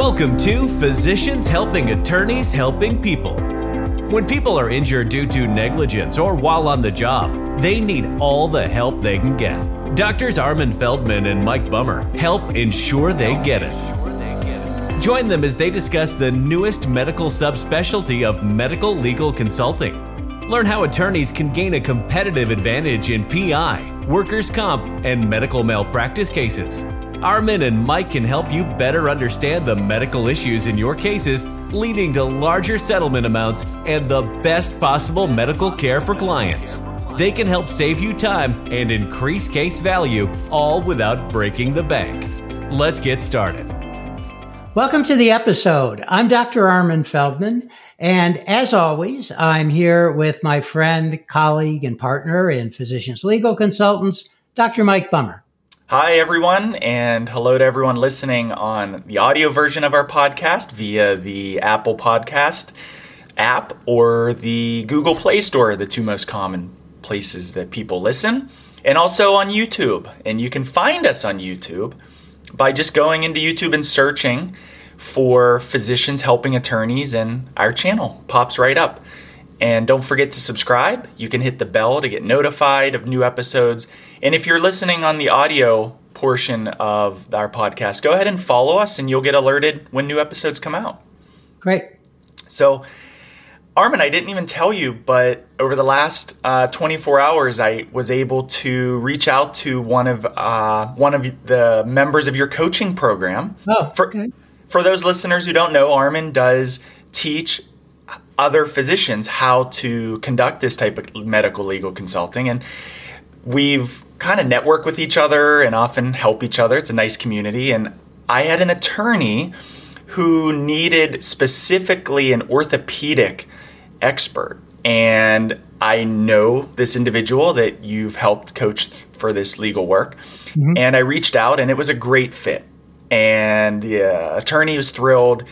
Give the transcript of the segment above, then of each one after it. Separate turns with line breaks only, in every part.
Welcome to Physicians Helping Attorneys Helping People. When people are injured due to negligence or while on the job, they need all the help they can get. Doctors Armin Feldman and Mike Bummer help ensure they get it. Join them as they discuss the newest medical subspecialty of medical legal consulting. Learn how attorneys can gain a competitive advantage in PI, workers' comp, and medical malpractice cases. Armin and Mike can help you better understand the medical issues in your cases, leading to larger settlement amounts and the best possible medical care for clients. They can help save you time and increase case value, all without breaking the bank. Let's get started.
Welcome to the episode. I'm Dr. Armin Feldman, and as always, I'm here with my friend, colleague, and partner in Physicians Legal Consultants, Dr. Mike Bummer.
Hi, everyone, and hello to everyone listening on the audio version of our podcast via the Apple Podcast app or the Google Play Store, the two most common places that people listen, and also on YouTube. And you can find us on YouTube by just going into YouTube and searching for physicians helping attorneys, and our channel pops right up. And don't forget to subscribe. You can hit the bell to get notified of new episodes. And if you're listening on the audio portion of our podcast, go ahead and follow us and you'll get alerted when new episodes come out.
Great.
So, Armin, I didn't even tell you, but over the last uh, 24 hours, I was able to reach out to one of uh, one of the members of your coaching program.
Oh,
for,
okay.
For those listeners who don't know, Armin does teach other physicians how to conduct this type of medical legal consulting. And we've kind of network with each other and often help each other. It's a nice community. And I had an attorney who needed specifically an orthopedic expert. And I know this individual that you've helped coach for this legal work. Mm-hmm. And I reached out, and it was a great fit. And the uh, attorney was thrilled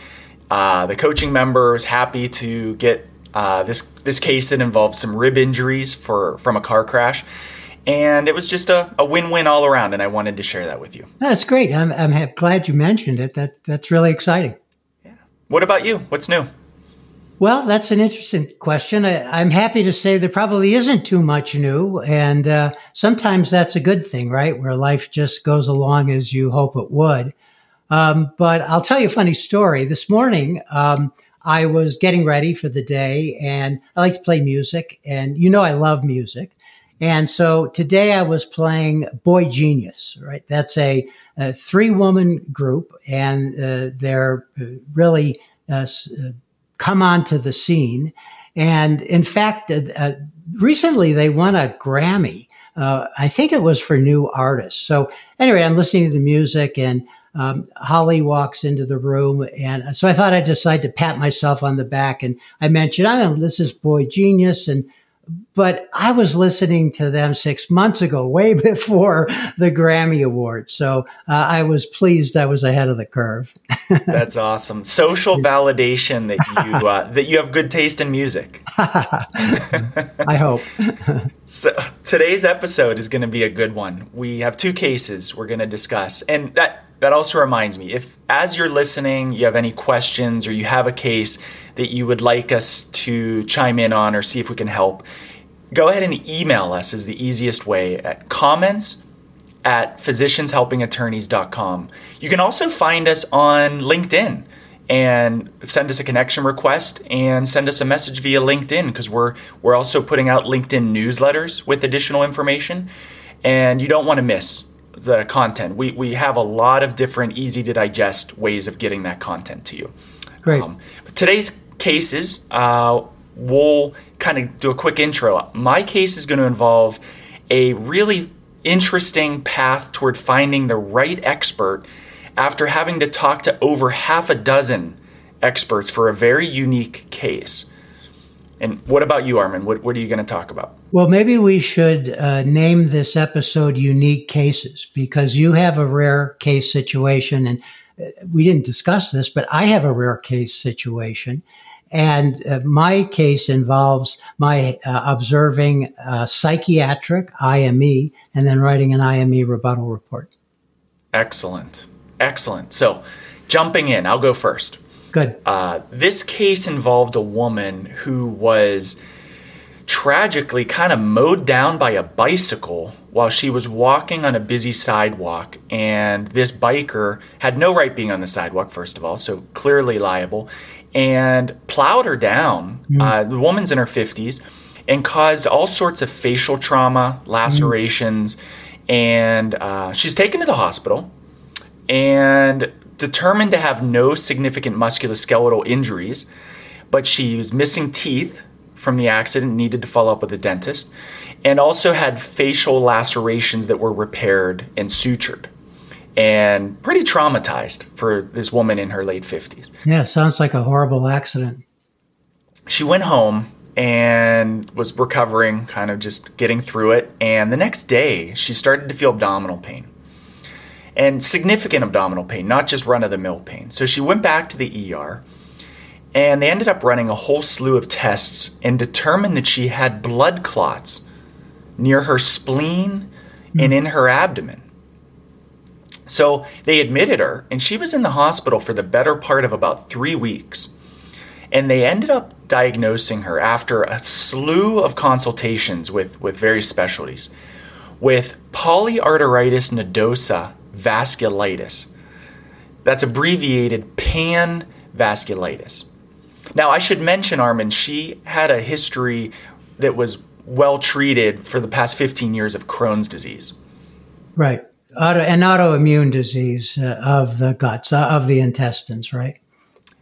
uh, the coaching member was happy to get uh, this this case that involved some rib injuries for from a car crash, and it was just a, a win win all around. And I wanted to share that with you.
That's great. I'm, I'm glad you mentioned it. That that's really exciting.
Yeah. What about you? What's new?
Well, that's an interesting question. I, am happy to say there probably isn't too much new, and uh, sometimes that's a good thing, right? Where life just goes along as you hope it would. Um, but I'll tell you a funny story. This morning, um, I was getting ready for the day and I like to play music and you know, I love music. And so today I was playing Boy Genius, right? That's a, a three woman group and uh, they're really uh, uh, come onto the scene. And in fact, uh, uh, recently they won a Grammy. Uh, I think it was for new artists. So anyway, I'm listening to the music and um, Holly walks into the room, and so I thought I'd decide to pat myself on the back. And I mentioned, "I'm this is Boy Genius. and but I was listening to them six months ago, way before the Grammy Award. So uh, I was pleased I was ahead of the curve.
That's awesome. Social validation that you uh, that you have good taste in music.
I hope.
so today's episode is going to be a good one. We have two cases we're going to discuss, and that that also reminds me if as you're listening you have any questions or you have a case that you would like us to chime in on or see if we can help go ahead and email us is the easiest way at comments at physicianshelpingattorneys.com you can also find us on linkedin and send us a connection request and send us a message via linkedin because we're we're also putting out linkedin newsletters with additional information and you don't want to miss the content. We, we have a lot of different, easy to digest ways of getting that content to you.
Great. Um,
today's cases, uh, we'll kind of do a quick intro. My case is going to involve a really interesting path toward finding the right expert after having to talk to over half a dozen experts for a very unique case. And what about you, Armin? What, what are you going to talk about?
Well, maybe we should uh, name this episode Unique Cases because you have a rare case situation. And uh, we didn't discuss this, but I have a rare case situation. And uh, my case involves my uh, observing psychiatric IME and then writing an IME rebuttal report.
Excellent. Excellent. So, jumping in, I'll go first.
Good.
Uh, this case involved a woman who was tragically kind of mowed down by a bicycle while she was walking on a busy sidewalk. And this biker had no right being on the sidewalk, first of all, so clearly liable, and plowed her down. Mm. Uh, the woman's in her 50s and caused all sorts of facial trauma, lacerations, mm. and uh, she's taken to the hospital and determined to have no significant musculoskeletal injuries, but she was missing teeth from the accident, needed to follow up with a dentist, and also had facial lacerations that were repaired and sutured. And pretty traumatized for this woman in her late 50s.
Yeah, sounds like a horrible accident.
She went home and was recovering, kind of just getting through it. And the next day, she started to feel abdominal pain and significant abdominal pain, not just run of the mill pain. So she went back to the ER and they ended up running a whole slew of tests and determined that she had blood clots near her spleen mm. and in her abdomen. So they admitted her, and she was in the hospital for the better part of about three weeks. And they ended up diagnosing her after a slew of consultations with, with various specialties with polyarteritis nodosa vasculitis. That's abbreviated PAN vasculitis. Now, I should mention, Armin, she had a history that was well treated for the past 15 years of Crohn's disease.
Right. Auto, an autoimmune disease uh, of the guts, uh, of the intestines, right?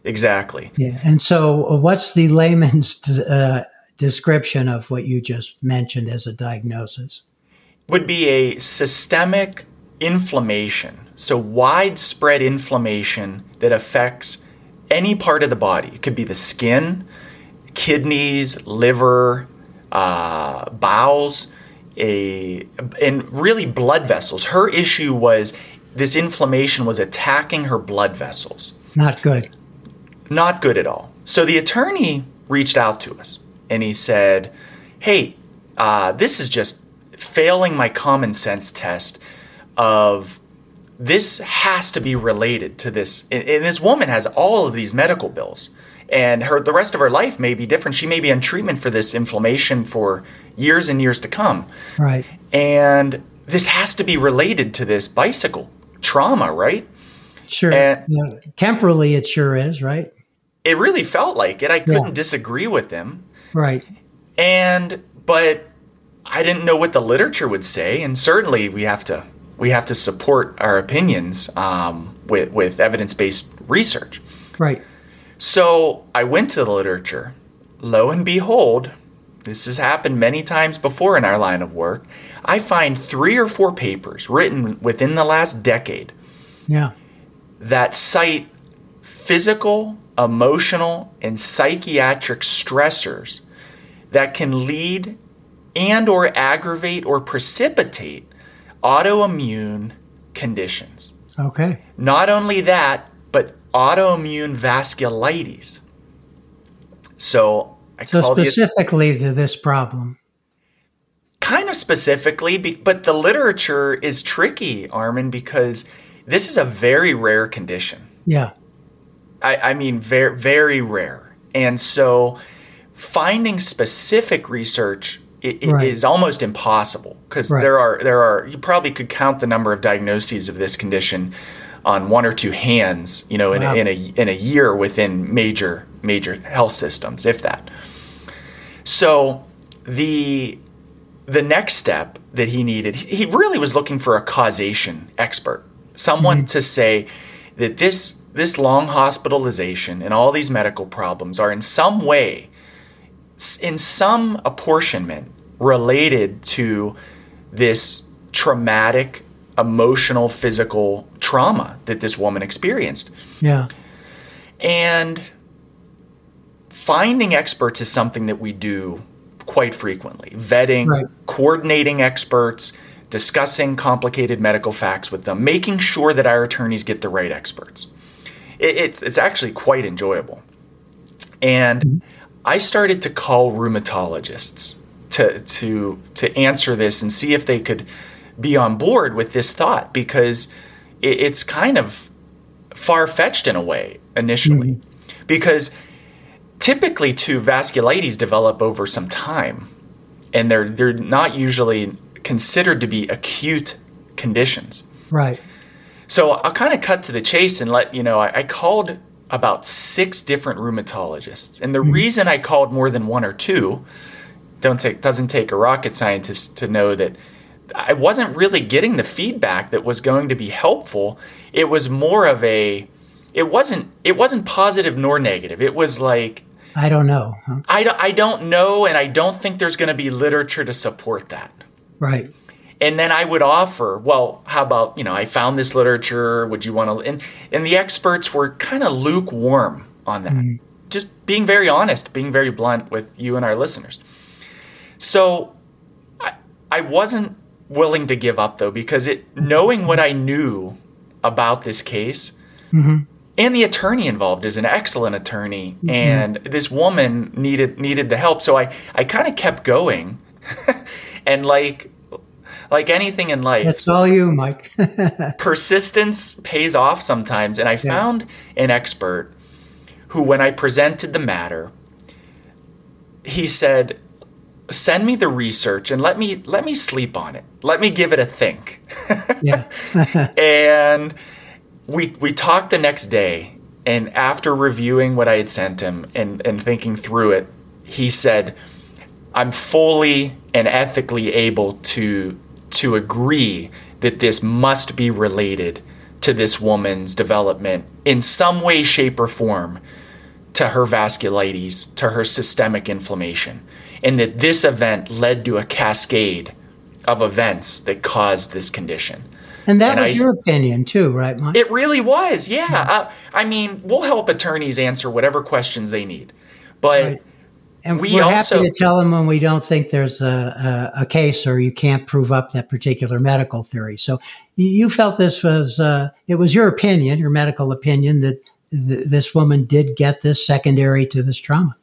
Exactly.
Yeah. And so, uh, what's the layman's uh, description of what you just mentioned as a diagnosis?
Would be a systemic inflammation. So, widespread inflammation that affects any part of the body. It could be the skin, kidneys, liver, uh, bowels, a, and really blood vessels. Her issue was this inflammation was attacking her blood vessels.
Not good.
Not good at all. So the attorney reached out to us and he said, Hey, uh, this is just failing my common sense test of this has to be related to this. And, this woman has all of these medical bills, and her the rest of her life may be different. She may be on treatment for this inflammation for years and years to come.
Right.
And this has to be related to this bicycle trauma, right?
Sure. And yeah. Temporally, it sure is, right?
It really felt like it. I couldn't yeah. disagree with him.
Right.
And, but I didn't know what the literature would say. And certainly we have to we have to support our opinions um, with, with evidence based research.
Right.
So I went to the literature. Lo and behold, this has happened many times before in our line of work. I find three or four papers written within the last decade
yeah.
that cite physical, emotional, and psychiatric stressors that can lead and or aggravate or precipitate autoimmune conditions.
Okay.
Not only that, autoimmune vasculitis. So, I
so specifically the, to this problem.
Kind of specifically, but the literature is tricky, Armin, because this is a very rare condition.
Yeah.
I, I mean, very, very rare. And so, finding specific research it, it right. is almost impossible because right. there are there are you probably could count the number of diagnoses of this condition on one or two hands, you know, in, wow. a, in a in a year within major major health systems, if that. So the the next step that he needed, he really was looking for a causation expert, someone mm-hmm. to say that this this long hospitalization and all these medical problems are in some way in some apportionment related to this traumatic emotional physical trauma that this woman experienced.
Yeah.
And finding experts is something that we do quite frequently. Vetting right. coordinating experts discussing complicated medical facts with them making sure that our attorneys get the right experts. It, it's it's actually quite enjoyable. And mm-hmm. I started to call rheumatologists to to to answer this and see if they could be on board with this thought because it, it's kind of far fetched in a way initially, mm-hmm. because typically two vasculitis develop over some time, and they're they're not usually considered to be acute conditions.
Right.
So I'll kind of cut to the chase and let you know I, I called about six different rheumatologists, and the mm-hmm. reason I called more than one or two don't take doesn't take a rocket scientist to know that I wasn't really getting the feedback that was going to be helpful. It was more of a it wasn't it wasn't positive nor negative. It was like
I don't know.
Huh? I, I don't know and I don't think there's going to be literature to support that.
Right.
And then I would offer, well, how about, you know, I found this literature, would you want to and and the experts were kind of lukewarm on that. Mm. Just being very honest, being very blunt with you and our listeners. So I, I wasn't willing to give up though because it knowing what I knew about this case mm-hmm. and the attorney involved is an excellent attorney mm-hmm. and this woman needed needed the help so I I kind of kept going and like like anything in life
that's all you Mike
persistence pays off sometimes and I yeah. found an expert who when I presented the matter he said send me the research and let me let me sleep on it. Let me give it a think. yeah. and we we talked the next day and after reviewing what I had sent him and, and thinking through it, he said, I'm fully and ethically able to to agree that this must be related to this woman's development in some way, shape, or form to her vasculitis, to her systemic inflammation and that this event led to a cascade of events that caused this condition.
And that and was I, your opinion too, right, Mike?
It really was, yeah. yeah. Uh, I mean, we'll help attorneys answer whatever questions they need, but. Right.
And we are happy to tell them when we don't think there's a, a, a, case or you can't prove up that particular medical theory. So you felt this was uh, it was your opinion, your medical opinion, that th- this woman did get this secondary to this trauma.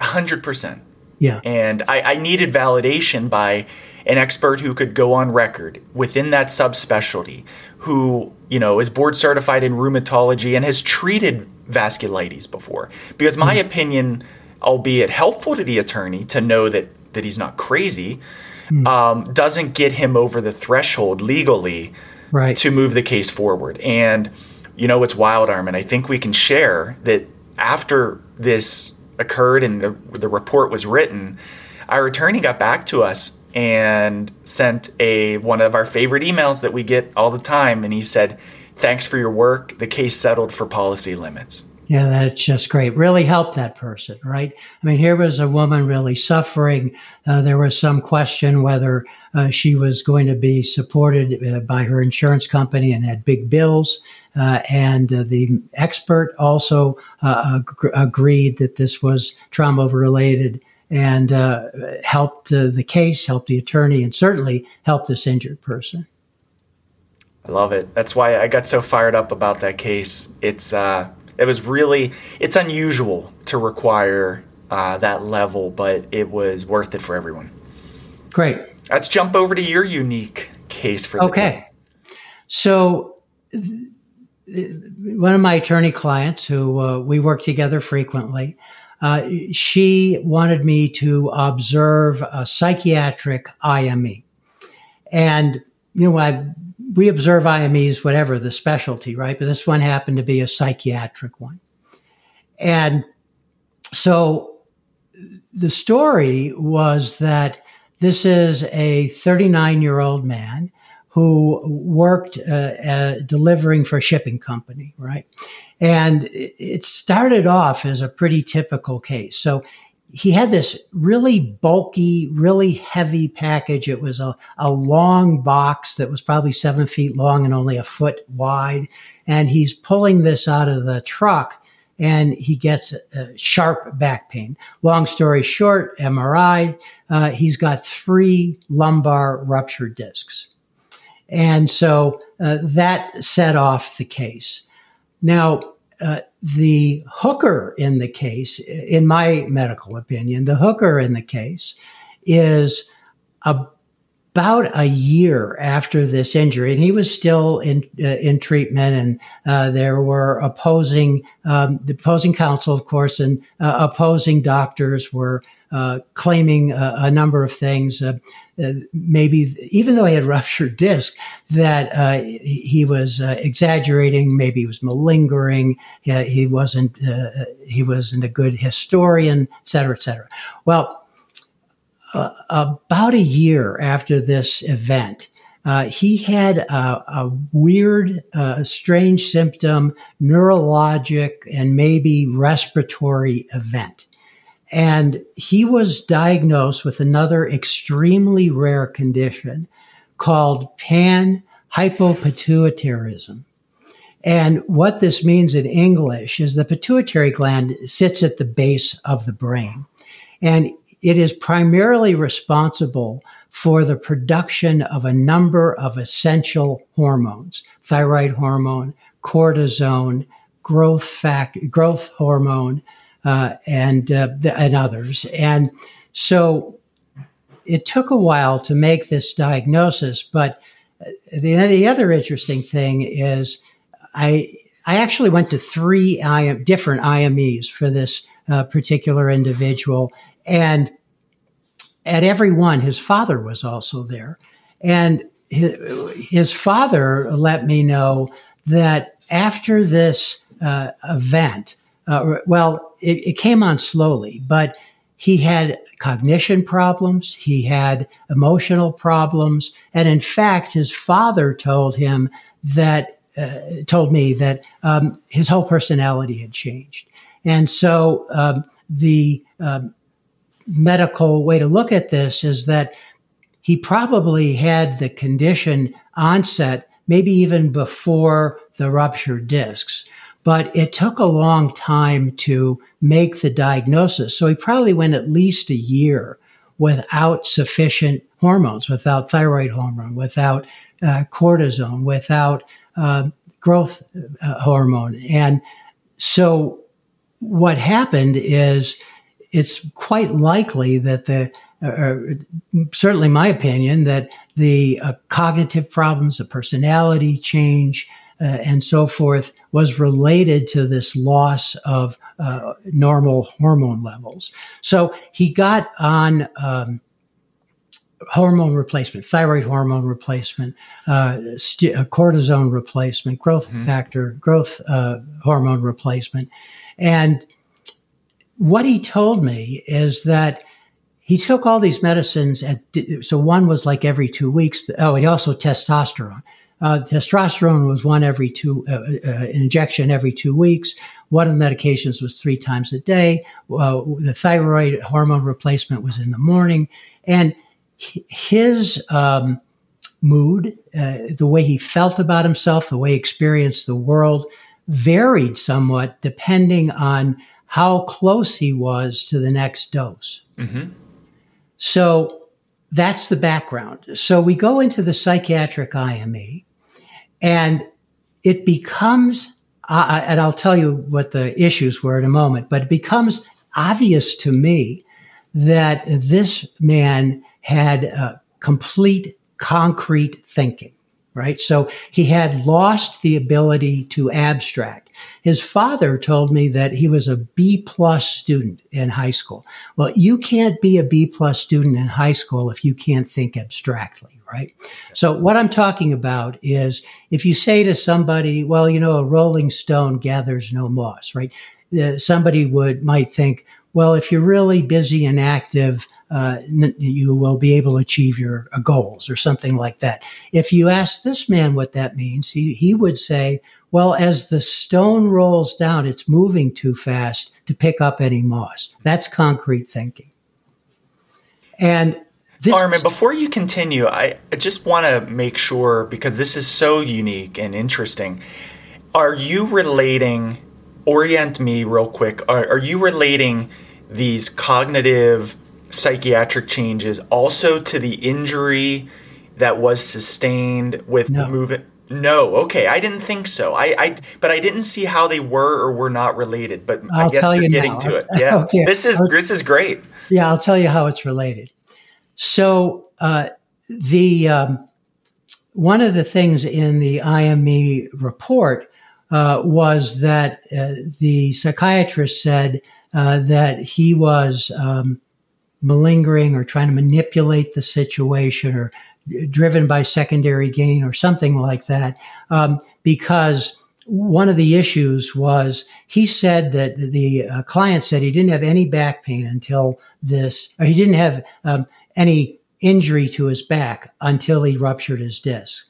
hundred percent.
Yeah.
And I, I needed validation by an expert who could go on record within that subspecialty, who, you know, is board certified in rheumatology and has treated vasculitis before. Because my mm. opinion, albeit helpful to the attorney to know that that he's not crazy, mm. um, doesn't get him over the threshold legally
right.
to move the case forward. And you know, it's wild, Armin. I think we can share that after this occurred and the, the report was written, our attorney got back to us and sent a one of our favorite emails that we get all the time. And he said thanks for your work. The case settled for policy limits
yeah that's just great really helped that person right i mean here was a woman really suffering uh, there was some question whether uh, she was going to be supported uh, by her insurance company and had big bills uh, and uh, the expert also uh, ag- agreed that this was trauma related and helped the case, helped the attorney, and certainly helped this injured person.
I love it. That's why I got so fired up about that case. It's uh, it was really it's unusual to require that level, but it was worth it for everyone.
Great.
Let's jump over to your unique case for the
okay. Day. So. Th- one of my attorney clients who uh, we work together frequently, uh, she wanted me to observe a psychiatric IME. And, you know, I, we observe IMEs, whatever the specialty, right? But this one happened to be a psychiatric one. And so the story was that this is a 39 year old man who worked uh, uh, delivering for a shipping company, right? And it started off as a pretty typical case. So he had this really bulky, really heavy package. It was a, a long box that was probably seven feet long and only a foot wide. And he's pulling this out of the truck and he gets a sharp back pain. Long story short, MRI, uh, he's got three lumbar ruptured discs. And so uh, that set off the case. Now, uh, the hooker in the case, in my medical opinion, the hooker in the case is about a year after this injury, and he was still in uh, in treatment, and uh, there were opposing um, the opposing counsel, of course, and uh, opposing doctors were uh, claiming a, a, number of things. Uh, uh, maybe even though he had ruptured disc, that he was exaggerating. Maybe he was malingering. he wasn't. he wasn't a good historian, et cetera, et cetera. Well uh, about a year after this event, uh, he had a, a weird, uh, strange symptom, neurologic, and maybe respiratory event. And he was diagnosed with another extremely rare condition called pan hypopituitarism. And what this means in English is the pituitary gland sits at the base of the brain. And it is primarily responsible for the production of a number of essential hormones, thyroid hormone, cortisone, growth factor, growth hormone, uh, and, uh, and others. And so it took a while to make this diagnosis, but the, the other interesting thing is I, I actually went to three different IMEs for this uh, particular individual and at every one, his father was also there. And his, his father let me know that after this uh, event, uh, well, it, it came on slowly, but he had cognition problems, he had emotional problems, and in fact, his father told him that uh, told me that um, his whole personality had changed, and so um, the um, medical way to look at this is that he probably had the condition onset maybe even before the ruptured discs. But it took a long time to make the diagnosis. So he probably went at least a year without sufficient hormones, without thyroid hormone, without uh, cortisone, without uh, growth uh, hormone. And so what happened is it's quite likely that the, uh, certainly my opinion, that the uh, cognitive problems, the personality change, uh, and so forth was related to this loss of uh, normal hormone levels. So he got on um, hormone replacement, thyroid hormone replacement, uh, st- cortisone replacement, growth mm-hmm. factor, growth hormone replacement, and what he told me is that he took all these medicines at, so one was like every two weeks. Oh, and also testosterone. Uh, testosterone was one every two, uh, uh, injection every two weeks. One of the medications was three times a day. the thyroid hormone replacement was in the morning. And his um, mood, uh, the way he felt about himself, the way he experienced the world varied somewhat depending on how close he was to the next dose. Mm-hmm. So that's the background. So we go into the psychiatric IME and it becomes, uh, and I'll tell you what the issues were in a moment, but it becomes obvious to me that this man had a complete concrete thinking right? So he had lost the ability to abstract. His father told me that he was a B plus student in high school. Well, you can't be a B plus student in high school if you can't think abstractly, right? So what I'm talking about is if you say to somebody, well, you know, a rolling stone gathers no moss, right? Uh, somebody would might think, well, if you're really busy and active, uh, you will be able to achieve your uh, goals or something like that. If you ask this man what that means, he, he would say, well, as the stone rolls down, it's moving too fast to pick up any moss. That's concrete thinking. And
this Armin, before you continue, I, I just want to make sure because this is so unique and interesting. Are you relating, orient me real quick, are, are you relating these cognitive psychiatric changes also to the injury that was sustained with no. moving no okay i didn't think so I, I but i didn't see how they were or were not related but I'll i guess you're you getting now. to it yeah okay. this is this is great
yeah i'll tell you how it's related so uh, the um, one of the things in the IME report uh, was that uh, the psychiatrist said uh, that he was um, malingering or trying to manipulate the situation or driven by secondary gain or something like that um, because one of the issues was he said that the uh, client said he didn't have any back pain until this, or he didn't have um, any injury to his back until he ruptured his disc.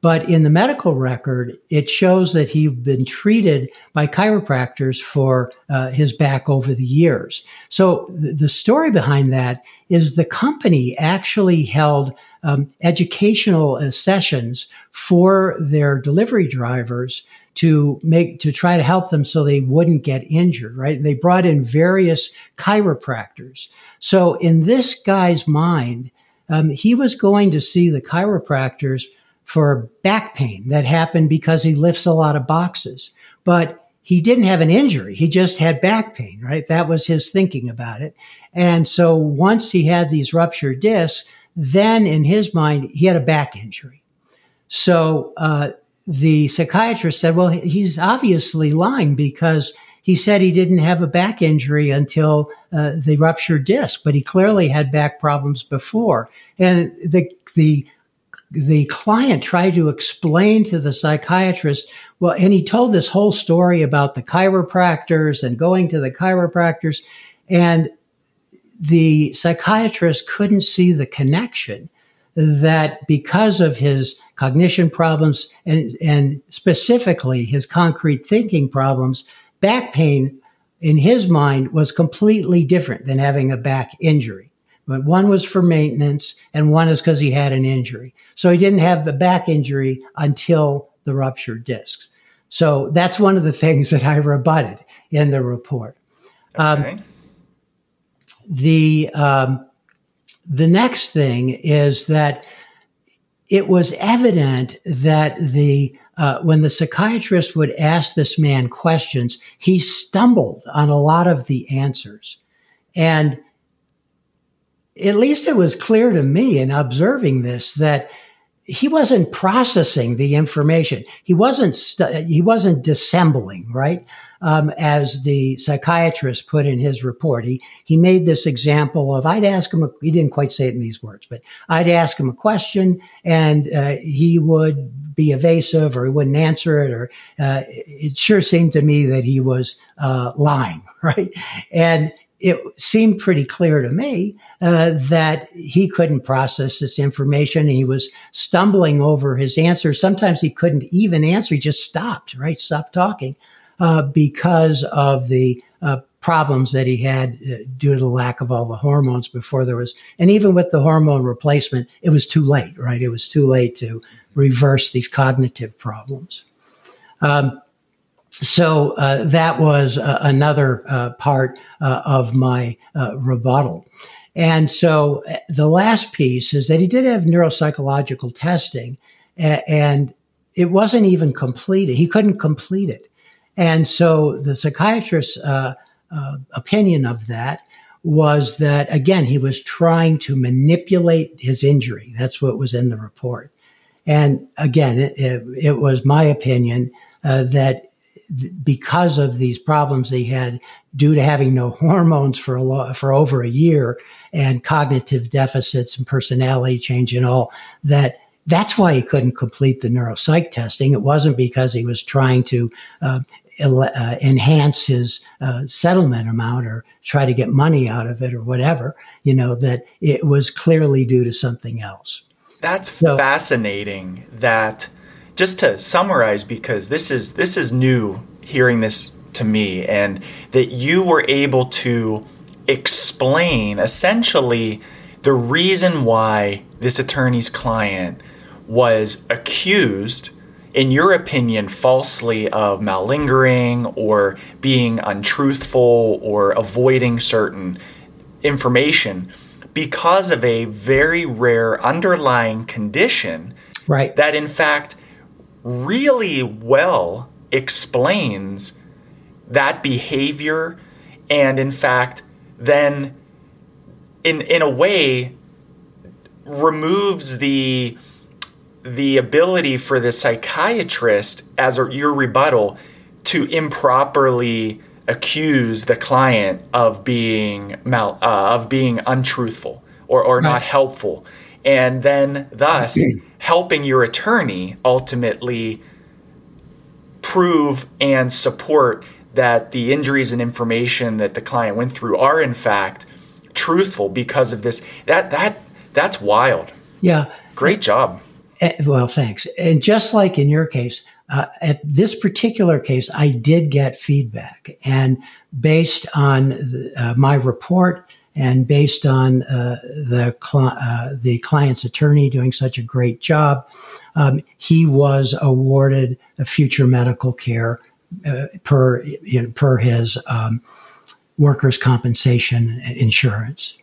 But in the medical record, it shows that he'd been treated by chiropractors for uh, his back over the years. So th- the story behind that is the company actually held um, educational uh, sessions for their delivery drivers to make to try to help them so they wouldn't get injured right they brought in various chiropractors so in this guy's mind um, he was going to see the chiropractors for back pain that happened because he lifts a lot of boxes. But he didn't have an injury. He just had back pain right? That was his thinking about it. And so once he had these ruptured discs then in his mind he had a back injury. So uh, the psychiatrist said, well, he's obviously lying because he said he didn't have a back injury until uh, the ruptured disc, but he clearly had back problems before. And the, the, the client tried to explain to the psychiatrist, well, and he told this whole story about the chiropractors and going to the chiropractors. And the psychiatrist couldn't see the connection that because of his cognition problems and, and specifically his concrete thinking problems, back pain in his mind was completely different than having a back injury. But one was for maintenance and one is because he had an injury. So he didn't have the back injury until the ruptured discs. So that's one of the things that I rebutted in the report. Um, okay. Um, the um, the next thing is that it was evident that the uh, when the psychiatrist would ask this man questions, he stumbled on a lot of the answers. And at least it was clear to me in observing this that he wasn't processing the information. He wasn't, he wasn't dissembling, right? um, as the psychiatrist put in his report. He he made this example of I'd ask him. A, he didn't quite say it in these words, but I'd ask him a question and uh, he would be evasive or he wouldn't answer it, or uh, it sure seemed to me that he was uh, lying, right? And it seemed pretty clear to me uh, that he couldn't process this information. He was stumbling over his answers. Sometimes he couldn't even answer. He just stopped, right? Stopped talking uh, because of the uh, problems that he had uh, due to the lack of all the hormones before there was, and even with the hormone replacement, it was too late, right? It was too late to reverse these cognitive problems. Um, so uh, that was uh, another uh, part uh, of my uh, rebuttal. And so the last piece is that he did have neuropsychological testing, and it wasn't even completed. He couldn't complete it. And so the psychiatrist's uh, uh, opinion of that was that, again, he was trying to manipulate his injury. That's what was in the report. And again, it, it, it was my opinion uh, that because of these problems he had due to having no hormones for a lo- for over a year and cognitive deficits and personality change and all that that's why he couldn't complete the neuropsych testing. It wasn't because he was trying to uh, uh, enhance his uh, settlement amount or try to get money out of it or whatever, you know, that it was clearly due to something else.
That's so, fascinating that just to summarize because this is this is new hearing this to me and that you were able to explain essentially the reason why this attorney's client was accused in your opinion, falsely of malingering or being untruthful or avoiding certain information because of a very rare underlying condition
right.
that, in fact, really well explains that behavior and, in fact, then in, in a way removes the the ability for the psychiatrist as a, your rebuttal to improperly accuse the client of being mal, uh, of being untruthful or, or right. not helpful and then thus helping your attorney ultimately prove and support that the injuries and information that the client went through are in fact truthful because of this. That that that's wild.
Yeah.
Great job.
Eh, well thanks. And just like in your case uh, at this particular case i did get feedback. And based on uh, my report and based on uh, the cl- uh, the client's attorney doing such a great job, um, he was awarded a future medical care uh, per you know, per his um, workers' compensation insurance.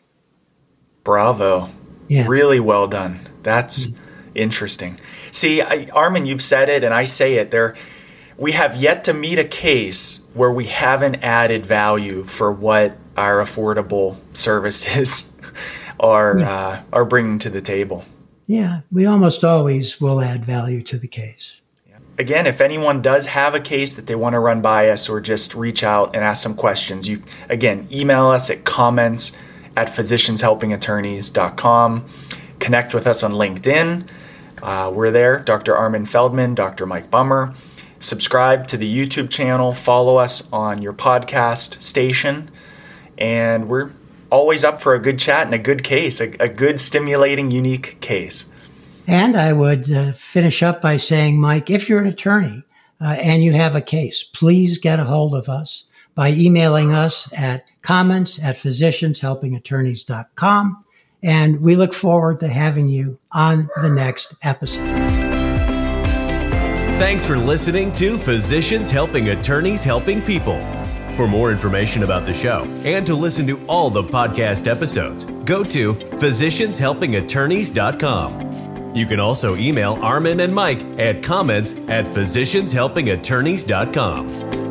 Bravo! Yeah. really well done. That's mm-hmm. interesting. See, I, Armin, you've said it, and I say it. There, we have yet to meet a case where we haven't added value for what our affordable services are yeah. uh, are bringing to the table.
Yeah, we almost always will add value to the case.
Again, if anyone does have a case that they want to run by us or just reach out and ask some questions, you again email us at comments at physicianshelpingattorneys.com. Connect with us on LinkedIn. Uh, we're there, Dr. Armin Feldman, Dr. Mike Bummer. Subscribe to the YouTube channel, follow us on your podcast station and we're always up for a good chat and a good case, a, a good, stimulating, unique case.
And I would uh, finish up by saying, Mike, if you're an attorney uh, and you have a case, please get a hold of us by emailing us at comments at physicianshelpingattorneys.com. And we look forward to having you on the next episode.
Thanks for listening to Physicians Helping Attorneys Helping People. For more information about the show and to listen to all the podcast episodes, go to physicianshelpingattorneys.com. You can also email Armin and Mike at comments at physicianshelpingattorneys.com.